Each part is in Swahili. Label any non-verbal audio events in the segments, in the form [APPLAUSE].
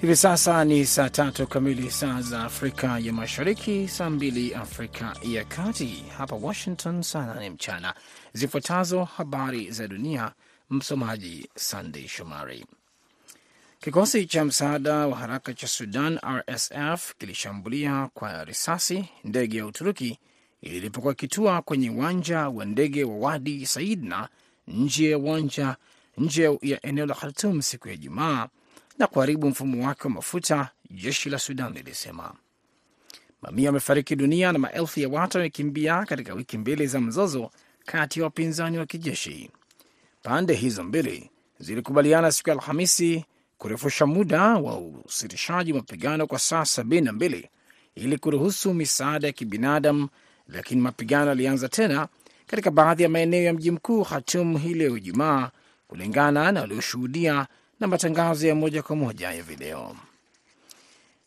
Hivi sasa ni saa tatu kamili saa za Afrika ya Mashariki, saa mbili Afrika ya Kati. Hapa Washington saa nane mchana. Zifuatazo habari za dunia, msomaji Sandey Shomari. Kikosi cha msaada wa haraka cha Sudan RSF kilishambulia kwa risasi ndege ya Uturuki ilipokuwa ikitua kwenye uwanja wa ndege wa Wadi Saidna nje ya uwanja nje ya eneo la Khartum siku ya Ijumaa na kuharibu mfumo wake wa mafuta, jeshi la Sudan lilisema. Mamia wamefariki dunia na maelfu ya watu wamekimbia katika wiki mbili za mzozo kati ya wapinzani wa kijeshi. Pande hizo mbili zilikubaliana siku ya Alhamisi kurefusha muda wa usitishaji mapigano kwa saa sabini na mbili ili kuruhusu misaada ya kibinadamu, lakini mapigano yalianza tena katika baadhi ya maeneo ya mji mkuu Khartoum hii leo Ijumaa, kulingana na walioshuhudia na matangazo ya moja kwa moja ya video.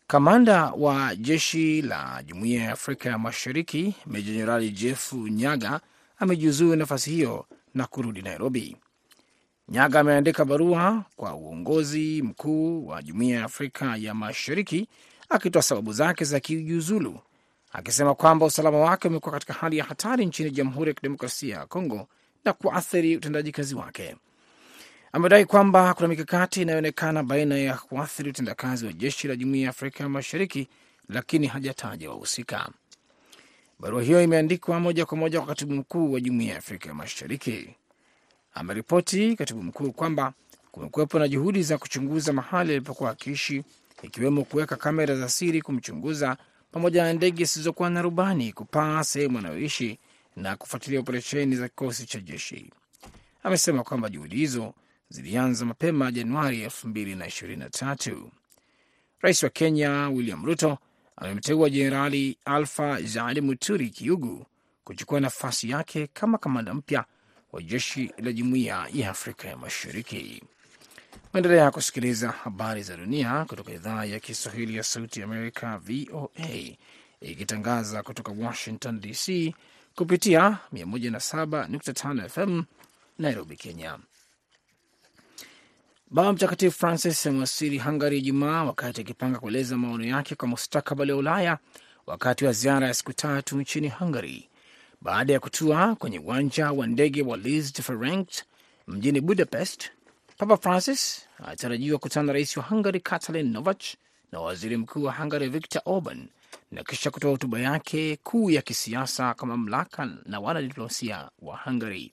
Kamanda wa jeshi la Jumuiya ya Afrika ya Mashariki Meja Jenerali Jeff Nyaga amejiuzuru nafasi hiyo na kurudi Nairobi. Nyaga ameandika barua kwa uongozi mkuu wa Jumuiya ya Afrika ya Mashariki akitoa sababu zake za kijiuzulu, akisema kwamba usalama wake umekuwa katika hali ya hatari nchini Jamhuri ya Kidemokrasia ya Kongo na kuathiri utendaji kazi wake. Amedai kwamba kuna mikakati inayoonekana baina ya kuathiri utendakazi wa jeshi la Jumuiya ya Afrika Mashariki, lakini hajataja wahusika. Barua hiyo imeandikwa moja kwa moja kwa katibu mkuu wa Jumuiya ya Afrika Mashariki. Ameripoti katibu mkuu kwamba kumekuwepo na juhudi za kuchunguza mahali alipokuwa akiishi, ikiwemo kuweka kamera za siri kumchunguza, pamoja na ndege zisizokuwa na rubani kupaa sehemu anayoishi na kufuatilia operesheni za kikosi cha jeshi. Amesema kwamba juhudi hizo zilianza mapema Januari 2023. Rais wa Kenya William Ruto amemteua Jenerali Alfa Zali Muturi Kiugu kuchukua nafasi yake kama kamanda mpya wa jeshi la Jumuiya ya Afrika ya Mashariki. Maendelea kusikiliza habari za dunia kutoka idhaa ya Kiswahili ya Sauti ya Amerika, VOA, ikitangaza kutoka Washington DC kupitia 107.5 FM Nairobi, Kenya. Baba Mtakatifu Francis amewasili Hungary Ijumaa wakati akipanga kueleza maono yake kwa mustakabali wa Ulaya wakati wa ziara ya siku tatu nchini Hungary. Baada ya kutua kwenye uwanja wa ndege wa Liszt Ferenc mjini Budapest, Papa Francis anatarajiwa kukutana na rais wa Hungary Katalin Novak na waziri mkuu wa Hungary Viktor Orban na kisha kutoa hotuba yake kuu ya kisiasa kwa mamlaka na wanadiplomasia wa Hungary.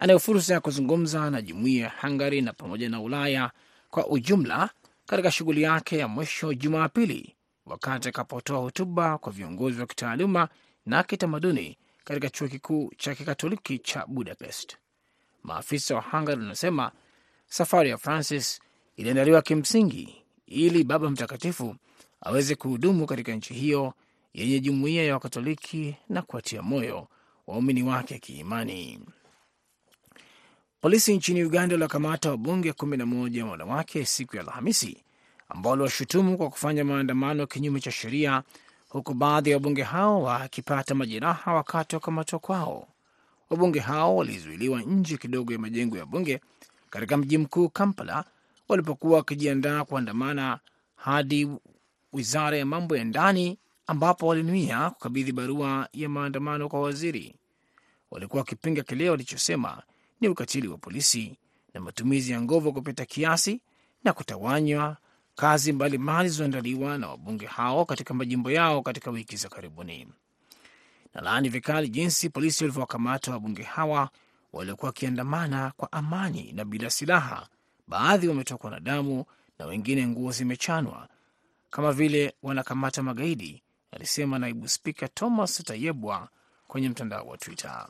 Anayo fursa ya kuzungumza na jumuiya ya Hungary na pamoja na Ulaya kwa ujumla katika shughuli yake ya mwisho Jumapili, wakati akapotoa hotuba kwa viongozi wa kitaaluma na kitamaduni katika chuo kikuu cha kikatoliki cha Budapest. Maafisa wa Hungary wanasema safari ya Francis iliandaliwa kimsingi ili Baba Mtakatifu aweze kuhudumu katika nchi hiyo yenye jumuiya ya Wakatoliki na kuwatia moyo waumini wake kiimani. Polisi nchini Uganda waliwakamata wabunge kumi na moja wanawake siku ya Alhamisi ambao waliwashutumu kwa kufanya maandamano kinyume cha sheria, huku baadhi ya wabunge hao wakipata majeraha wakati wa kukamatwa kwao. Wabunge hao walizuiliwa nje kidogo ya majengo ya bunge katika mji mkuu Kampala walipokuwa wakijiandaa kuandamana hadi wizara ya mambo ya ndani ambapo walinuia kukabidhi barua ya maandamano kwa waziri. Walikuwa wakipinga kile walichosema ni ukatili wa polisi na matumizi ya nguvu kupita kiasi na kutawanywa kazi mbalimbali zilizoandaliwa na wabunge hao katika majimbo yao katika wiki za karibuni. Na laani vikali jinsi polisi walivyowakamata wabunge hawa waliokuwa wakiandamana kwa amani na bila silaha. Baadhi wametokwa na damu na wengine nguo zimechanwa kama vile wanakamata magaidi, alisema naibu spika Thomas Tayebwa kwenye mtandao wa Twitter.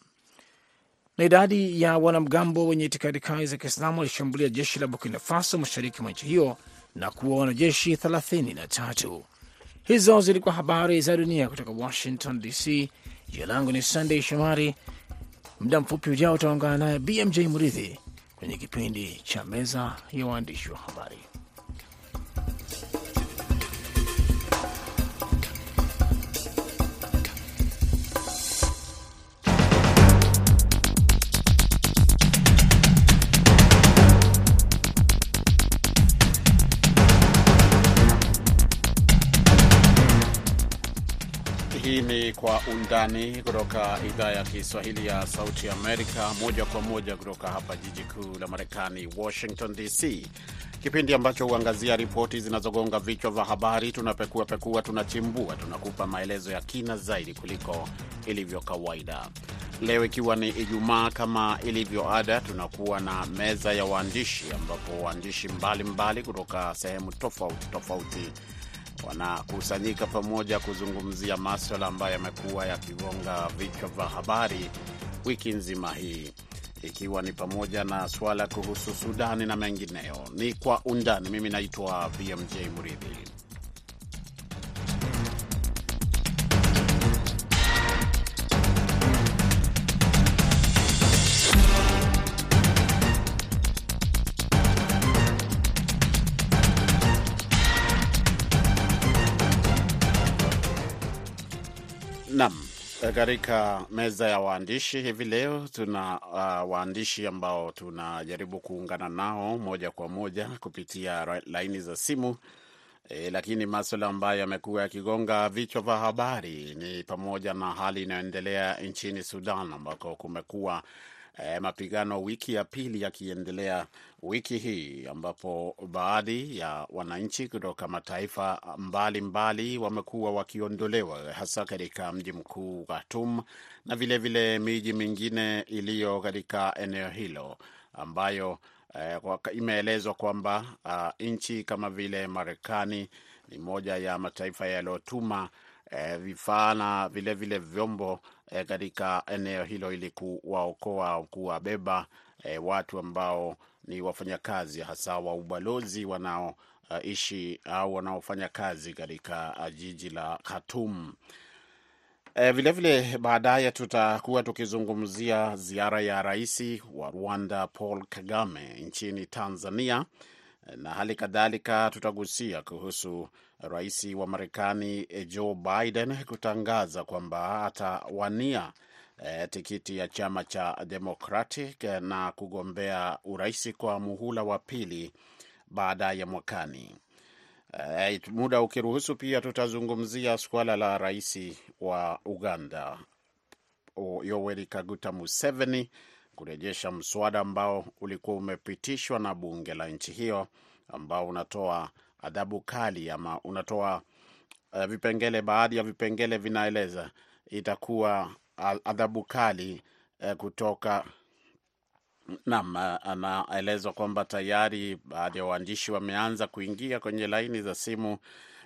Na idadi ya wanamgambo wenye itikadi kali za Kiislamu walishambulia jeshi la Burkina Faso mashariki mwa nchi hiyo na kuwa wanajeshi 33. Hizo zilikuwa habari za dunia kutoka Washington DC. Jina langu ni Sandey Shomari. Muda mfupi ujao utaungana naye BMJ Muridhi kwenye kipindi cha meza ya waandishi wa habari. Ni Kwa Undani kutoka idhaa ya Kiswahili ya Sauti Amerika, moja kwa moja kutoka hapa jiji kuu la Marekani, Washington DC, kipindi ambacho huangazia ripoti zinazogonga vichwa vya habari. Tunapekua pekua, tunachimbua, tunakupa maelezo ya kina zaidi kuliko ilivyo kawaida. Leo ikiwa ni Ijumaa, kama ilivyo ada, tunakuwa na meza ya waandishi, ambapo waandishi mbalimbali kutoka sehemu tofauti tofauti wanakusanyika pamoja kuzungumzia maswala ambayo yamekuwa yakigonga vichwa vya habari wiki nzima hii, ikiwa ni pamoja na swala kuhusu Sudani na mengineyo. Ni Kwa Undani. Mimi naitwa BMJ Muridhi. Katika meza ya waandishi hivi leo tuna uh, waandishi ambao tunajaribu kuungana nao moja kwa moja kupitia laini za simu e, lakini maswala ambayo yamekuwa yakigonga vichwa vya habari ni pamoja na hali inayoendelea nchini Sudan ambako kumekuwa E, mapigano wiki ya pili yakiendelea wiki hii ambapo baadhi ya wananchi kutoka mataifa mbalimbali wamekuwa wakiondolewa hasa katika mji mkuu Khartoum na vilevile miji mingine iliyo katika eneo hilo ambayo e, imeelezwa kwamba nchi kama vile Marekani ni moja ya mataifa yaliyotuma uh, vifaa na vilevile vyombo katika e, eneo hilo ili kuwaokoa kuwabeba uh, watu ambao ni wafanyakazi hasa wa ubalozi wanaoishi uh, au wanaofanya kazi katika uh, jiji la Khartoum. E, vilevile baadaye tutakuwa tukizungumzia ziara ya rais wa Rwanda Paul Kagame nchini Tanzania na hali kadhalika tutagusia kuhusu rais wa Marekani Joe Biden kutangaza kwamba atawania e, tikiti ya chama cha Democratic na kugombea urais kwa muhula wa pili baada ya mwakani. E, muda ukiruhusu, pia tutazungumzia suala la rais wa Uganda Yoweri Kaguta Museveni kurejesha mswada ambao ulikuwa umepitishwa na bunge la nchi hiyo ambao unatoa adhabu kali ama unatoa uh, vipengele, baadhi ya vipengele vinaeleza itakuwa adhabu kali uh, kutoka nam. Anaelezwa kwamba tayari baadhi ya waandishi wameanza kuingia kwenye laini za simu.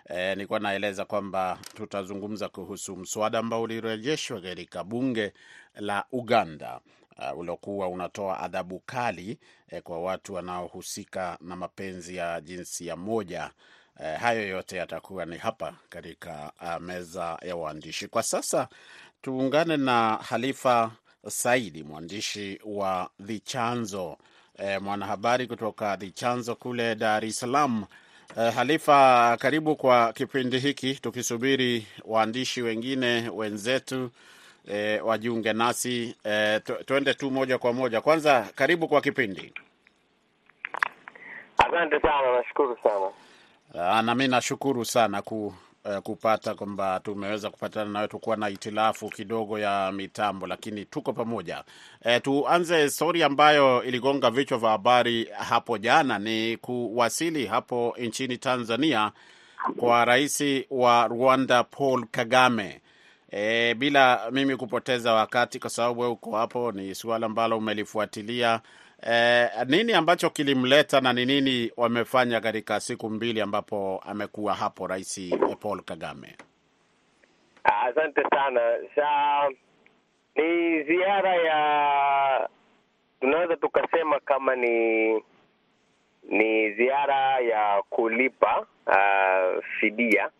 E, nilikuwa naeleza kwamba tutazungumza kuhusu mswada ambao ulirejeshwa katika bunge la Uganda uh, uliokuwa unatoa adhabu kali eh, kwa watu wanaohusika na mapenzi ya jinsia moja. Eh, hayo yote yatakuwa ni hapa katika uh, meza ya waandishi. Kwa sasa tuungane na Halifa Saidi, mwandishi wa The Chanzo, e, mwanahabari kutoka The Chanzo kule Dar es Salaam. E, Halifa, karibu kwa kipindi hiki, tukisubiri waandishi wengine wenzetu E, wajiunge nasi e, tuende tu moja kwa moja. Kwanza karibu kwa kipindi. Asante sana, nashukuru sana. Na mi nashukuru sana ku, uh, kupata kwamba tumeweza kupatana nawe, tukuwa na itilafu kidogo ya mitambo, lakini tuko pamoja. Uh, tuanze stori ambayo iligonga vichwa vya habari hapo jana, ni kuwasili hapo nchini Tanzania kwa rais wa Rwanda Paul Kagame. E, bila mimi kupoteza wakati kwa sababu wewe uko hapo, ni suala ambalo umelifuatilia. E, nini ambacho kilimleta na ni nini wamefanya katika siku mbili ambapo amekuwa hapo Rais Paul Kagame? Asante sana. Sa ni ziara ya tunaweza tukasema kama ni ni ziara ya kulipa uh, fidia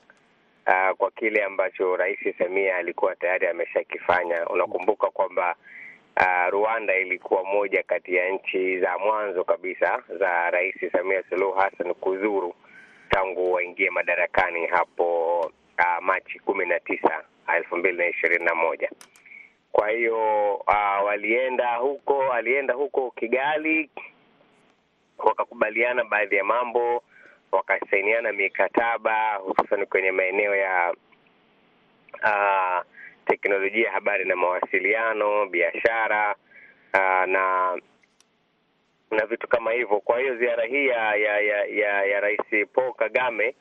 Uh, kwa kile ambacho Rais Samia alikuwa tayari ameshakifanya. Unakumbuka kwamba uh, Rwanda ilikuwa moja kati ya nchi za mwanzo kabisa za Rais Samia Suluhu Hassan kuzuru tangu waingie madarakani hapo uh, Machi kumi na tisa elfu mbili na ishirini na moja. Kwa hiyo uh, walienda huko, alienda huko Kigali, wakakubaliana baadhi ya mambo wakasainiana mikataba hususan kwenye maeneo ya uh, teknolojia, habari na mawasiliano, biashara uh, na na vitu kama hivyo. Kwa hiyo ziara hii ya ya ya, ya, ya Rais Paul Kagame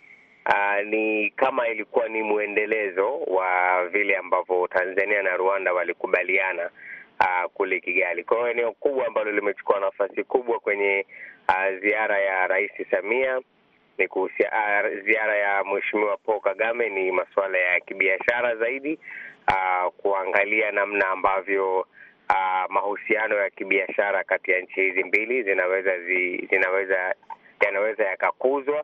uh, ni kama ilikuwa ni mwendelezo wa vile ambavyo Tanzania na Rwanda walikubaliana uh, kule Kigali. Kwa hiyo eneo kubwa ambalo limechukua nafasi kubwa kwenye uh, ziara ya Rais Samia ni kuhusia, uh, ziara ya Mheshimiwa Paul Kagame ni masuala ya kibiashara zaidi, uh, kuangalia namna ambavyo uh, mahusiano ya kibiashara kati ya nchi hizi mbili zinaweza zi, zinaweza yanaweza yakakuzwa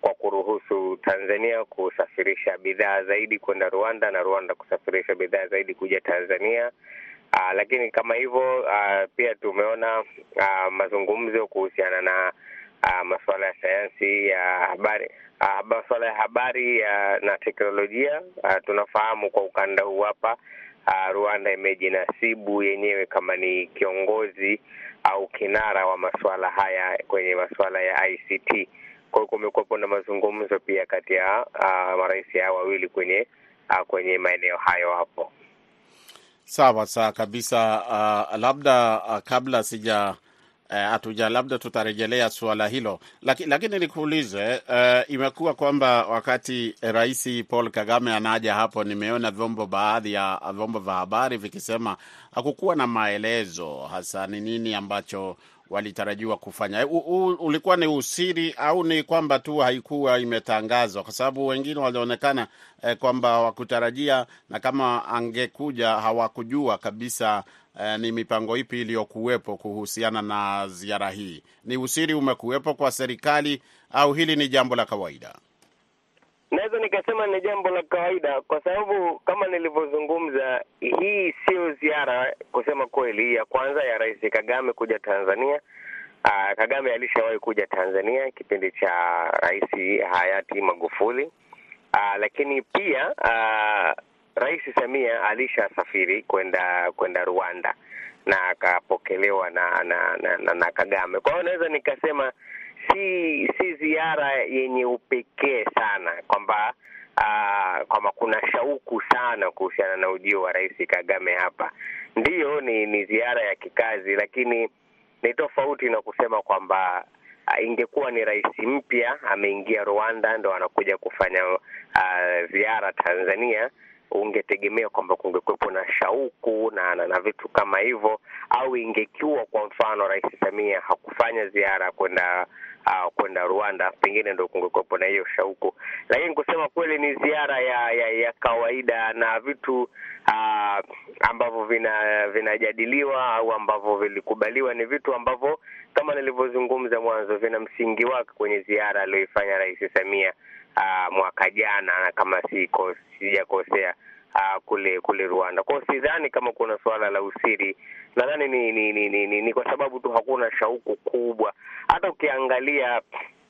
kwa kuruhusu Tanzania kusafirisha bidhaa zaidi kwenda Rwanda na Rwanda kusafirisha bidhaa zaidi kuja Tanzania. Aa, lakini kama hivyo pia tumeona aa, mazungumzo kuhusiana na uh, masuala ya sayansi ya habari uh, masuala ya habari uh, na teknolojia. Uh, tunafahamu kwa ukanda huu hapa uh, Rwanda imejinasibu yenyewe kama ni kiongozi au kinara wa masuala haya kwenye masuala ya ICT. Kwa hiyo kumekuwepo na mazungumzo pia kati ya uh, marais hao wawili kwenye uh, kwenye maeneo hayo hapo. Sawa sawa kabisa. Uh, labda uh, kabla sija hatuja uh, labda tutarejelea suala hilo Laki, lakini nikuulize uh, imekuwa kwamba wakati Rais Paul Kagame anaja hapo, nimeona vyombo baadhi ya vyombo vya habari vikisema hakukuwa na maelezo hasa ni nini ambacho walitarajiwa kufanya. U, u, ulikuwa ni usiri au ni kwamba tu haikuwa imetangazwa? Kwa sababu wengine walionekana eh, kwamba hawakutarajia na kama angekuja hawakujua kabisa eh, ni mipango ipi iliyokuwepo kuhusiana na ziara hii. Ni usiri umekuwepo kwa serikali au hili ni jambo la kawaida? Naweza nikasema ni jambo la kawaida kwa sababu kama nilivyozungumza, hii sio ziara kusema kweli ya kwanza ya Rais Kagame kuja Tanzania. Aa, Kagame alishawahi kuja Tanzania kipindi cha Rais hayati Magufuli. Aa, lakini pia aa, Rais Samia alishasafiri kwenda kwenda Rwanda na akapokelewa na na, na, na na Kagame. Kwa hiyo naweza nikasema si si ziara yenye upekee sana kwamba uh, kwamba kuna shauku sana kuhusiana na ujio wa Rais Kagame hapa. Ndiyo, ni ni ziara ya kikazi, lakini ni tofauti na kusema kwamba uh, ingekuwa ni rais mpya ameingia Rwanda ndo anakuja kufanya uh, ziara Tanzania ungetegemea kwamba kungekuwepo na shauku na, na na vitu kama hivyo, au ingekiwa kwa mfano Rais Samia hakufanya ziara kwenda uh, kwenda Rwanda, pengine ndo kungekuwepo na hiyo shauku. Lakini kusema kweli ni ziara ya ya, ya kawaida na vitu uh, ambavyo vina vinajadiliwa au ambavyo vilikubaliwa ni vitu ambavyo kama nilivyozungumza mwanzo vina msingi wake kwenye ziara aliyoifanya Rais Samia uh, mwaka jana kama sijakosea uh, kule kule Rwanda. Kwa hiyo sidhani kama kuna suala la usiri, nadhani ni ni, ni, ni, ni ni kwa sababu tu hakuna shauku kubwa. Hata ukiangalia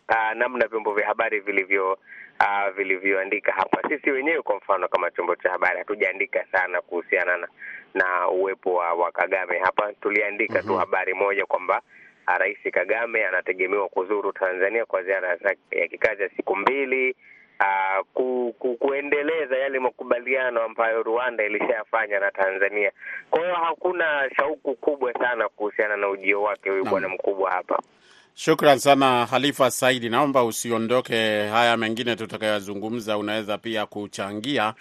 uh, namna vyombo vya habari vilivyo uh, vilivyoandika hapa, sisi wenyewe kwa mfano kama chombo cha habari hatujaandika sana kuhusiana na, na uwepo wa, wa Kagame hapa. Tuliandika mm -hmm. tu habari moja kwamba Rais Kagame anategemewa kuzuru Tanzania kwa ziara ya kikazi ya siku mbili, uh, ku, ku, kuendeleza yale makubaliano ambayo Rwanda ilishayafanya na Tanzania. Kwa hiyo hakuna shauku kubwa sana kuhusiana na ujio wake huyu bwana mkubwa hapa. Shukran sana Halifa Saidi, naomba usiondoke. Haya mengine tutakayozungumza unaweza pia kuchangia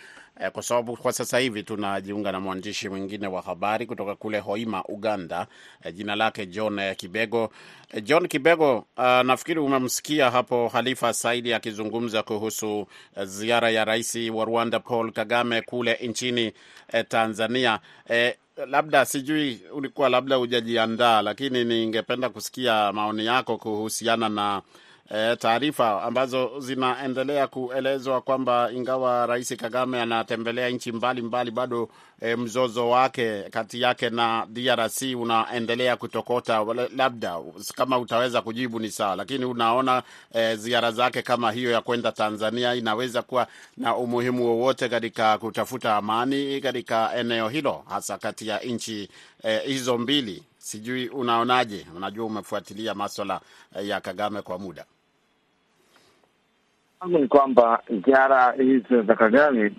kwa sababu kwa sasa hivi tunajiunga na mwandishi mwingine wa habari kutoka kule Hoima, Uganda. Eh, jina lake John eh, Kibego. Eh, John Kibego, uh, nafikiri umemsikia hapo Halifa Saidi akizungumza kuhusu eh, ziara ya rais wa Rwanda Paul Kagame kule nchini eh, Tanzania eh, labda sijui ulikuwa labda hujajiandaa, lakini ningependa kusikia maoni yako kuhusiana na e, taarifa ambazo zinaendelea kuelezwa kwamba ingawa Rais Kagame anatembelea nchi mbalimbali bado e, mzozo wake kati yake na DRC unaendelea kutokota. Labda kama utaweza kujibu ni sawa, lakini unaona e, ziara zake kama hiyo ya kwenda Tanzania inaweza kuwa na umuhimu wowote katika kutafuta amani katika eneo hilo, hasa kati ya nchi e, hizo mbili? Sijui unaonaje? Unajua, umefuatilia maswala ya Kagame kwa muda. Ni kwamba ziara hizo za Kagame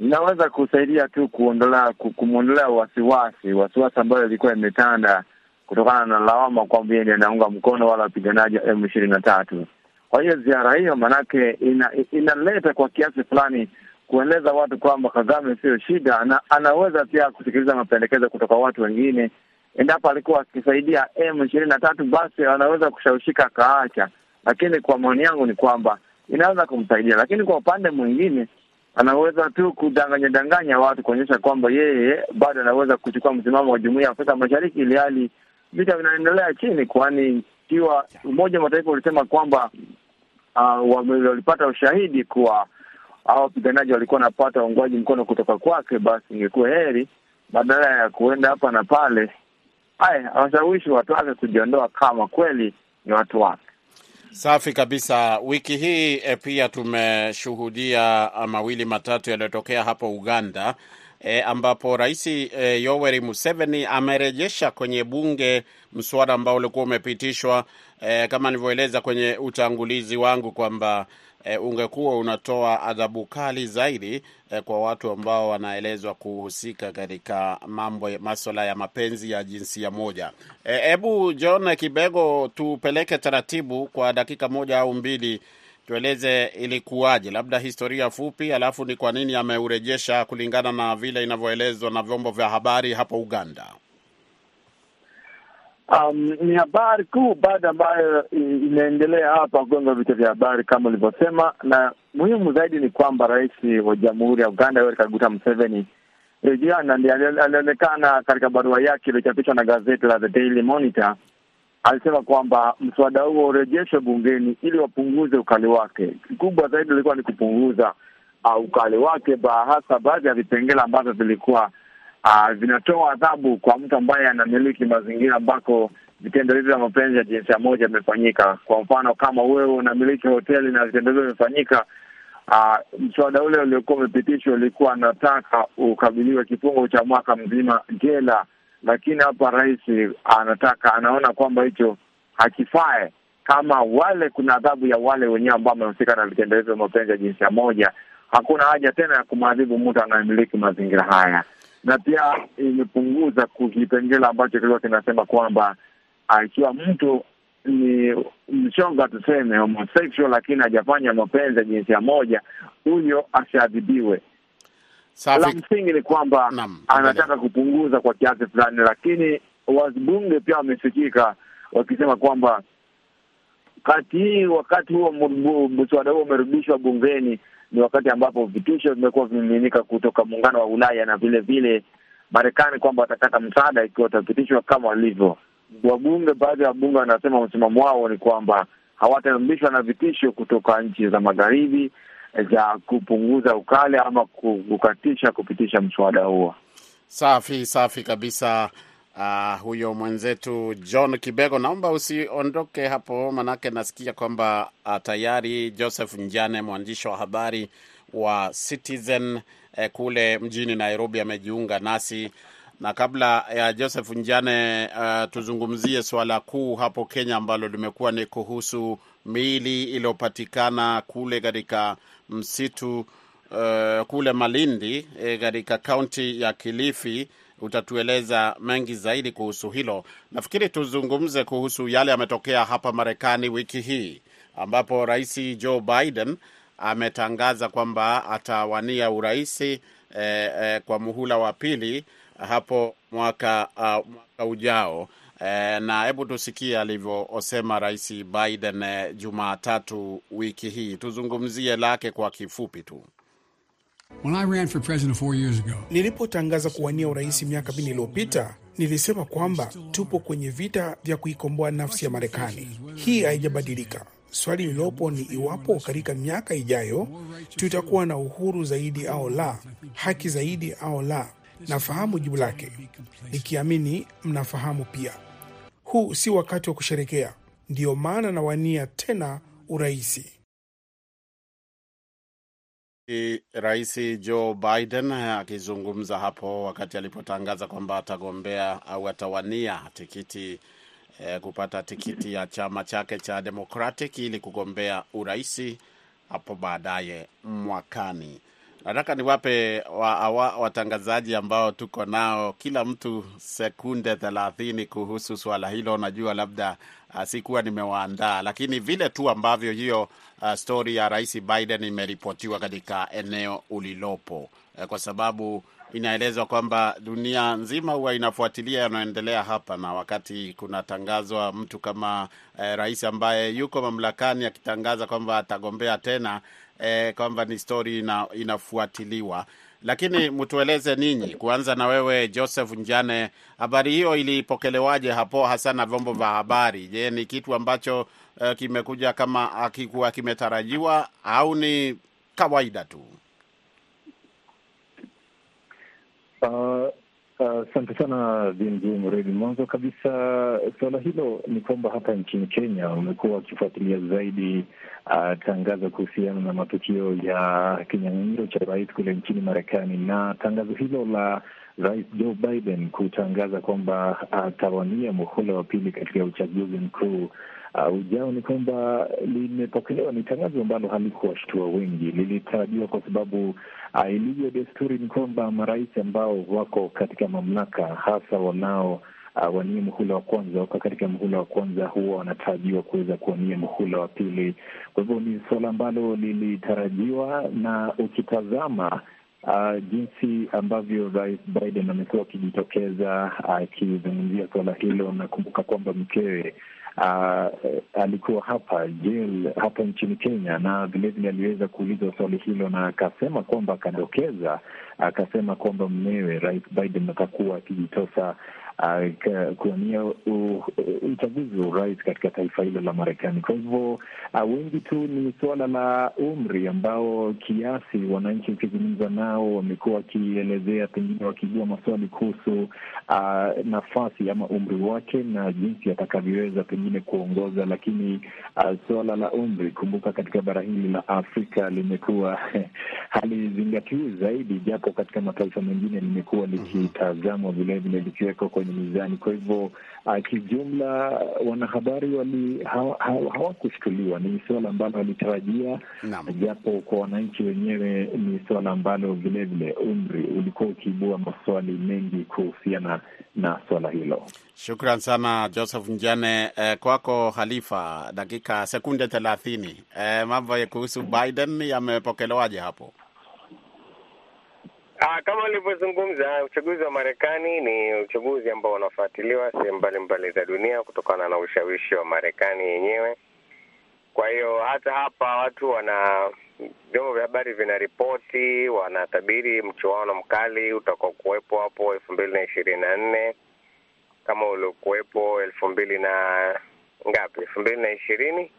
inaweza kusaidia tu kuondolea kumwondolea wasiwasi wasiwasi ambayo ilikuwa imetanda kutokana na lawama kwamba yeye anaunga mkono wala wapiganaji wa M ishirini na tatu. Kwa hiyo ziara hiyo maanake ina, inaleta kwa kiasi fulani kueleza watu kwamba Kagame sio shida, na anaweza pia kusikiliza mapendekezo kutoka watu wengine. Endapo alikuwa akisaidia M ishirini na tatu, basi anaweza kushawishika akaacha, lakini kwa maoni yangu ni kwamba inaweza kumsaidia, lakini kwa upande mwingine anaweza tu kudanganya danganya watu kuonyesha kwamba yeye bado anaweza kuchukua msimamo wa Jumuiya ya Afrika Mashariki, ili hali vita vinaendelea chini, kwani ikiwa Umoja wa Mataifa ulisema kwamba uh, walipata ushahidi kuwa hao wapiganaji walikuwa wanapata uungwaji mkono kutoka kwake, basi ingekuwa heri badala ya kuenda hapa na pale, haya awashawishi watu wake kujiondoa kama kweli ni watu wake. Safi kabisa. Wiki hii e, pia tumeshuhudia mawili matatu yaliyotokea hapo Uganda e, ambapo Rais e, Yoweri Museveni amerejesha kwenye bunge mswada ambao ulikuwa umepitishwa e, kama nilivyoeleza kwenye utangulizi wangu kwamba e, ungekuwa unatoa adhabu kali zaidi e, kwa watu ambao wanaelezwa kuhusika katika mambo maswala ya mapenzi ya jinsia moja. Hebu e, John Kibego, tupeleke taratibu kwa dakika moja au mbili, tueleze ilikuwaje, labda historia fupi, alafu ni kwa nini ameurejesha kulingana na vile inavyoelezwa na vyombo vya habari hapo Uganda. Um, ni habari kuu bado ambayo inaendelea hapa kugonga vicha vya habari kama ulivyosema, na muhimu zaidi ni kwamba rais wa jamhuri ya Uganda Yoweri Kaguta Museveni jana alionekana katika barua yake iliyochapishwa na gazeti la The Daily Monitor, alisema kwamba mswada huo urejeshwe bungeni ili wapunguze ukali wake. Kikubwa zaidi ilikuwa ni kupunguza uh, ukali wake, hasa baadhi ya vipengele ambavyo vilikuwa Uh, vinatoa adhabu kwa mtu ambaye anamiliki mazingira ambako vitendo hivyo vya mapenzi ya jinsia moja vimefanyika. Kwa mfano, kama wewe unamiliki hoteli na vitendo hivyo vimefanyika, uh, mswada ule uliokuwa umepitishwa ulikuwa anataka ukabiliwe kifungo cha mwaka mzima jela, lakini hapa rais anataka anaona kwamba hicho hakifae. Kama wale kuna adhabu ya wale wenyewe ambao wamehusika na vitendo hivyo mapenzi ya jinsia moja, hakuna haja tena ya kumwadhibu mtu anayemiliki mazingira haya na pia imepunguza kipengele ambacho kilikuwa kinasema kwamba ikiwa mtu ni mchonga, tuseme homosexual, lakini hajafanya mapenzi ya jinsia moja, huyo asiadhibiwe. La msingi ni kwamba anataka kupunguza kwa kiasi fulani, lakini wabunge pia wamesikika wakisema kwamba kati hii wakati huo mswada huo umerudishwa bungeni ni wakati ambapo vitisho vimekuwa vimiminika kutoka muungano wa Ulaya na vile vile Marekani kwamba watakata msaada ikiwa watapitishwa kama walivyo. Wabunge, baadhi ya wabunge wanasema msimamo wao ni kwamba hawatarudishwa na vitisho kutoka nchi za magharibi za kupunguza ukale ama kukatisha kupitisha mswada huo. Safi safi kabisa. Uh, huyo mwenzetu John Kibego, naomba usiondoke hapo, manake nasikia kwamba uh, tayari Joseph Njane mwandishi wa habari wa Citizen eh, kule mjini Nairobi amejiunga nasi, na kabla ya Joseph Njane uh, tuzungumzie swala kuu hapo Kenya ambalo limekuwa ni kuhusu miili iliyopatikana kule katika msitu uh, kule Malindi katika eh, kaunti ya Kilifi utatueleza mengi zaidi kuhusu hilo. Nafikiri tuzungumze kuhusu yale yametokea hapa Marekani wiki hii ambapo Rais Joe Biden ametangaza kwamba atawania uraisi eh, eh, kwa muhula wa pili hapo mwaka, uh, mwaka ujao eh, na hebu tusikie alivyosema Rais Biden eh, Jumatatu wiki hii. Tuzungumzie lake kwa kifupi tu. Nilipotangaza kuwania urais miaka minne iliyopita nilisema kwamba tupo kwenye vita vya kuikomboa nafsi ya Marekani. Hii haijabadilika. Swali lililopo ni iwapo katika miaka ijayo tutakuwa na uhuru zaidi au la, haki zaidi au la. Nafahamu jibu lake, nikiamini mnafahamu pia. Huu si wakati wa kusherekea, ndiyo maana nawania tena uraisi. Rais Joe Biden akizungumza hapo wakati alipotangaza kwamba atagombea au atawania tikiti eh, kupata tikiti ya chama chake cha Democratic ili kugombea uraisi hapo baadaye mwakani. Nataka niwape wa, wa, watangazaji ambao tuko nao kila mtu sekunde thelathini kuhusu swala hilo. Najua labda uh, sikuwa nimewaandaa, lakini vile tu ambavyo hiyo uh, stori ya Rais Biden imeripotiwa katika eneo ulilopo uh, kwa sababu inaelezwa kwamba dunia nzima huwa inafuatilia yanayoendelea hapa, na wakati kunatangazwa mtu kama eh, rais ambaye yuko mamlakani akitangaza kwamba atagombea tena eh, kwamba ni stori ina, inafuatiliwa. Lakini mtueleze ninyi, kuanza na wewe Joseph Njane, habari hiyo ilipokelewaje hapo hasa na vyombo vya habari? Je, ni kitu ambacho uh, kimekuja kama akikuwa kimetarajiwa au ni kawaida tu? Asante uh, sana BMJ Mredi. Mwanzo kabisa suala hilo ni kwamba hapa nchini Kenya wamekuwa wakifuatilia zaidi uh, tangazo kuhusiana na matukio ya kinyang'anyiro cha rais kule nchini Marekani, na tangazo hilo la Rais Joe Biden kutangaza kwamba atawania uh, muhula wa pili katika uchaguzi mkuu ujao ni kwamba limepokelewa. Ni tangazo ambalo halikuwashtua wengi, lilitarajiwa kwa sababu uh, ilivyo desturi ni kwamba marais ambao wako katika mamlaka hasa wanao uh, wanie muhula wa kwanza wako katika muhula wa kwanza huwa wanatarajiwa kuweza kuwania muhula wa pili. Kwa hivyo ni suala ambalo lilitarajiwa, na ukitazama Uh, jinsi ambavyo Rais Biden amekuwa akijitokeza akizungumzia uh, suala hilo, nakumbuka kwamba mkewe uh, alikuwa hapa jail hapa nchini Kenya, na vilevile aliweza kuulizwa swali hilo na akasema kwamba akadokeza, akasema kwamba mmewe Rais Biden atakuwa akijitosa Kuwania uchaguzi wa urais katika taifa hilo la Marekani. Kwa hivyo uh, wengi tu ni suala la umri ambao kiasi wananchi wakizungumza nao wamekuwa wakielezea, pengine wakijua maswali kuhusu uh, nafasi ama umri wake na jinsi atakavyoweza pengine kuongoza, lakini uh, suala la umri, kumbuka, katika bara hili la Afrika limekuwa [LAUGHS] halizingatiwi zaidi, japo katika mataifa mengine limekuwa likitazamwa vilevile likiwekwa kwenye mizani. Kwa hivyo uh, kijumla wanahabari wali hawakushtuliwa, ni suala ambalo walitarajia, japo kwa wananchi wenyewe ni suala ambalo vilevile umri ulikuwa ukiibua maswali mengi kuhusiana na suala hilo. Shukran sana Joseph Njane. Eh, kwako Halifa, dakika sekunde thelathini. Eh, mambo kuhusu Biden yamepokelewaje hapo? Ah, kama ulivyozungumza, uchaguzi wa Marekani ni uchaguzi ambao unafuatiliwa sehemu mbalimbali za dunia kutokana na ushawishi wa Marekani yenyewe. Kwa hiyo hata hapa watu wana vyombo vya habari vinaripoti, wanatabiri mchuano mkali utakao kuwepo hapo elfu mbili na ishirini na nne kama uliokuwepo elfu mbili na ngapi, elfu mbili na ishirini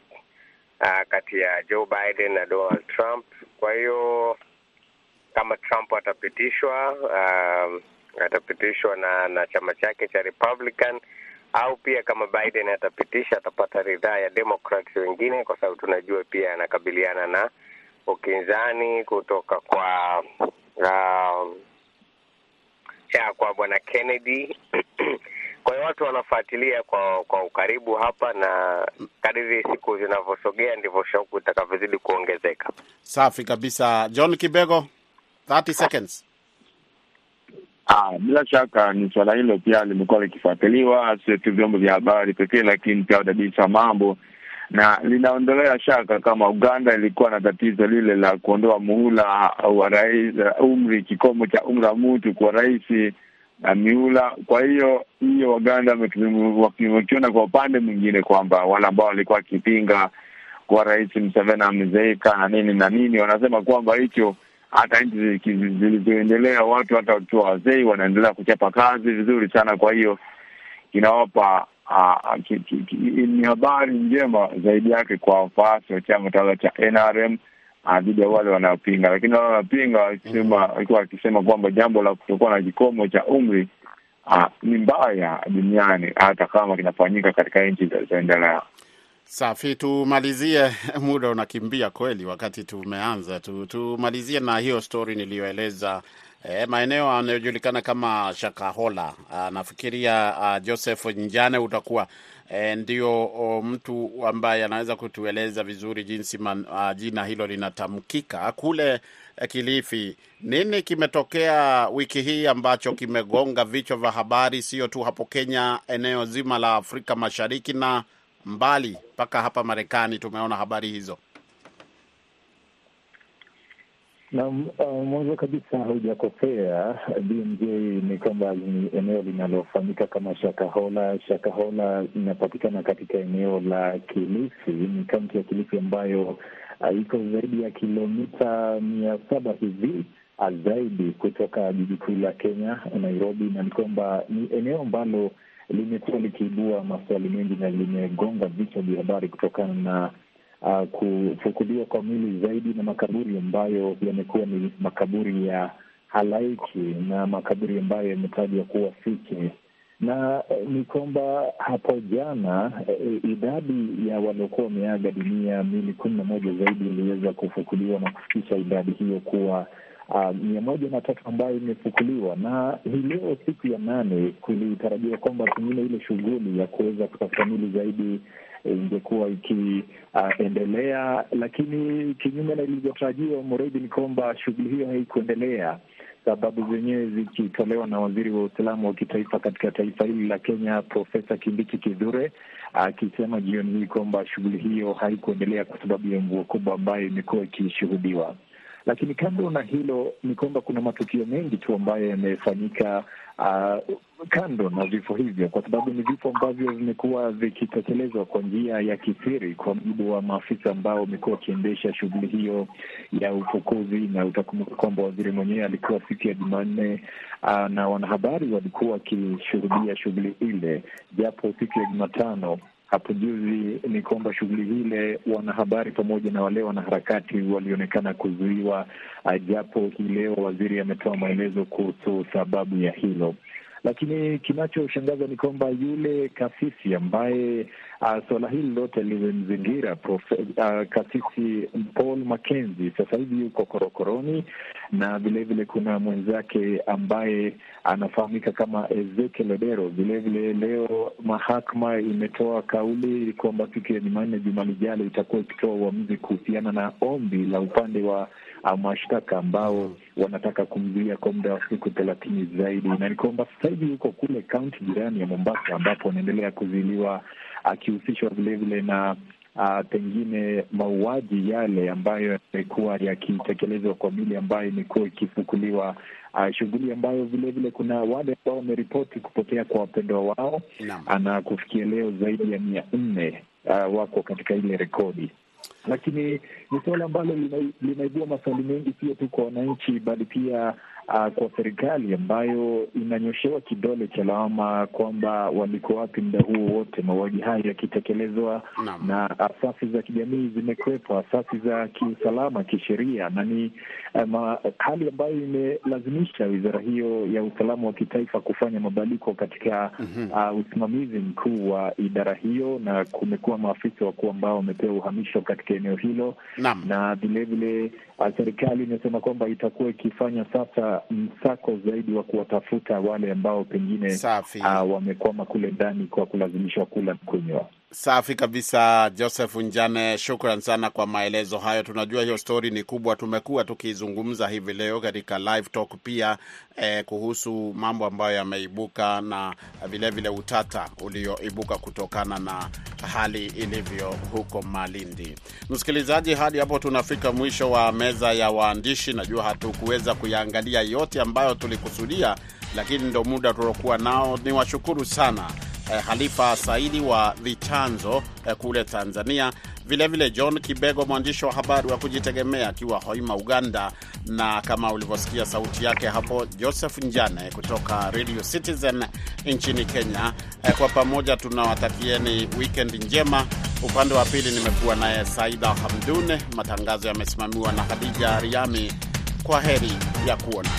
kati ya Joe Biden na Donald Trump. Kwa hiyo kama Trump atapitishwa, uh, atapitishwa na na chama chake cha Republican au pia kama Biden atapitisha, atapata ridhaa ya Democrats wengine, kwa sababu tunajua pia anakabiliana na ukinzani kutoka kwa uh, ya kwa bwana Kennedy [CLEARS THROAT] kwa hiyo watu wanafuatilia kwa kwa ukaribu hapa, na kadiri siku zinavyosogea ndivyo shauku itakavyozidi kuongezeka. Safi kabisa. John Kibego, 30 seconds. Ah, bila shaka ni suala hilo pia limekuwa likifuatiliwa, sio tu vyombo vya habari pekee, lakini pia wadadisi wa mambo, na linaondolea shaka kama Uganda ilikuwa na tatizo lile la kuondoa muhula wa rais, umri kikomo cha umri wa mtu kwa rais na miula. Kwa hiyo hiyo Waganda wakiona kwa upande mwingine kwamba wale ambao walikuwa wakipinga kwa rais Museveni amezeeka na nini na nini, wanasema kwamba hicho hata nchi zilizoendelea watu hata wakiwa wazee wanaendelea kuchapa kazi vizuri sana. Kwa hiyo inawapa ni habari njema zaidi yake kwa wafuasi wa chama tawala cha NRM dhidi ya wale wanaopinga, lakini wale wanapinga wakisema walikuwa wakisema kwamba jambo la kutokuwa na kikomo cha umri ni mbaya duniani, hata kama kinafanyika katika nchi zilizoendelea. Safi, tumalizie, [LAUGHS] muda unakimbia kweli, wakati tumeanza. Tu, tumalizie na hiyo stori niliyoeleza. E, maeneo yanayojulikana kama Shakahola. Nafikiria Joseph Njane utakuwa e, ndio o, mtu ambaye anaweza kutueleza vizuri jinsi man, a, jina hilo linatamkika. Kule Kilifi, nini kimetokea wiki hii ambacho kimegonga vichwa vya habari, sio tu hapo Kenya, eneo zima la Afrika Mashariki na mbali mpaka hapa Marekani? Tumeona habari hizo. Na uh, mwanzo kabisa hujakosea BMJ, ni kwamba ni eneo linalofanyika kama Shakahola. Shakahola inapatikana katika eneo la Kilifi, ni kaunti ya Kilifi ambayo uh, iko zaidi ya kilomita mia saba hivi zaidi kutoka jiji kuu la Kenya, Nairobi, na ni kwamba ni eneo ambalo limekuwa likiibua maswali mengi na limegonga vichwa vya habari kutokana na Uh, kufukuliwa kwa mili zaidi na makaburi ambayo yamekuwa ni makaburi ya halaiki na makaburi ambayo yametajwa kuwa fiche, na uh, ni kwamba hapo jana e, idadi ya waliokuwa wameaga dunia mili kumi na moja zaidi iliweza kufukuliwa na kufikisha idadi hiyo kuwa mia uh, moja na tatu ambayo imefukuliwa, na hii leo siku ya nane kulitarajiwa kwamba pengine ile shughuli ya kuweza kutafuta mili zaidi ingekuwa ikiendelea. Uh, lakini kinyume na ilivyotarajiwa, Muredi, ni kwamba shughuli hiyo haikuendelea, sababu zenyewe zikitolewa na waziri wa usalama wa kitaifa katika taifa hili la Kenya, Profesa Kindiki Kithure akisema uh, jioni hii kwamba shughuli hiyo haikuendelea kwa sababu ya mvua kubwa ambayo imekuwa ikishuhudiwa. Lakini kando na hilo ni kwamba kuna matukio mengi tu ambayo yamefanyika uh, kando na vifo hivyo, kwa sababu ni vifo ambavyo vimekuwa vikitekelezwa kwa njia ya kisiri, kwa mujibu wa maafisa ambao wamekuwa wakiendesha shughuli hiyo ya ufukuzi. Na utakumbuka kwamba waziri mwenyewe alikuwa siku ya Jumanne uh, na wanahabari walikuwa wakishuhudia shughuli ile, japo siku ya Jumatano hapo juzi ni kwamba shughuli hile wanahabari pamoja na wale wanaharakati walionekana kuzuiwa, japo hii leo waziri ametoa maelezo kuhusu sababu ya hilo. Lakini kinachoshangaza ni kwamba yule kasisi ambaye uh, suala hili lote limemzingira uh, kasisi Paul Mackenzie sasa hivi yuko korokoroni, na vilevile kuna mwenzake ambaye anafahamika kama Ezekiel Odero. Vilevile leo mahakama imetoa kauli kwamba siku ya Jumanne juma lijalo itakuwa ikitoa uamuzi kuhusiana na ombi la upande wa mashtaka ambao wanataka kumzuia kwa muda wa siku thelathini zaidi, na ni kwamba sasa hivi huko kule kaunti jirani ya Mombasa ambapo anaendelea kuzuiliwa akihusishwa vilevile na uh, pengine mauaji yale ambayo yamekuwa yakitekelezwa kwa mili ambayo imekuwa ikifukuliwa, uh, shughuli ambayo vilevile kuna wale ambao wameripoti kupotea kwa wapendwa wao na kufikia leo zaidi ya mia nne uh, wako katika ile rekodi lakini ni suala ambalo linaibua maswali mengi, sio tu kwa wananchi, bali pia uh, kwa serikali ambayo inanyoshewa kidole cha lawama kwamba walikuwa wapi muda huo wote, mauaji hayo yakitekelezwa, na asasi za kijamii zimekwepo, asasi za kiusalama, kisheria, na ni um, hali ambayo imelazimisha wizara hiyo ya usalama wa kitaifa kufanya mabadiliko katika mm -hmm. uh, usimamizi mkuu wa idara hiyo, na kumekuwa maafisa wakuu ambao wamepewa uhamisho katika eneo hilo. Na vilevile serikali imesema kwamba itakuwa ikifanya sasa msako zaidi wa kuwatafuta wale ambao pengine uh, wamekwama kule ndani kwa kulazimishwa kula kunywa. Safi kabisa, Joseph Njane, shukran sana kwa maelezo hayo. Tunajua hiyo stori ni kubwa, tumekuwa tukizungumza hivi leo katika live talk pia eh, kuhusu mambo ambayo yameibuka na vilevile vile utata ulioibuka kutokana na hali ilivyo huko Malindi. Msikilizaji, hadi hapo tunafika mwisho wa meza ya waandishi. Najua hatukuweza kuyaangalia yote ambayo tulikusudia, lakini ndo muda tuliokuwa nao. Ni washukuru sana eh, Halifa Saidi wa Vichanzo eh, kule Tanzania, vilevile vile John Kibego, mwandishi wa habari wa kujitegemea akiwa Hoima, Uganda, na kama ulivyosikia sauti yake hapo, Joseph Njane kutoka Radio Citizen nchini Kenya. Eh, kwa pamoja tunawatakieni weekend njema. Upande wa pili nimekuwa naye Saida Hamdune. Matangazo yamesimamiwa na Hadija Riami. Kwa heri ya kuona.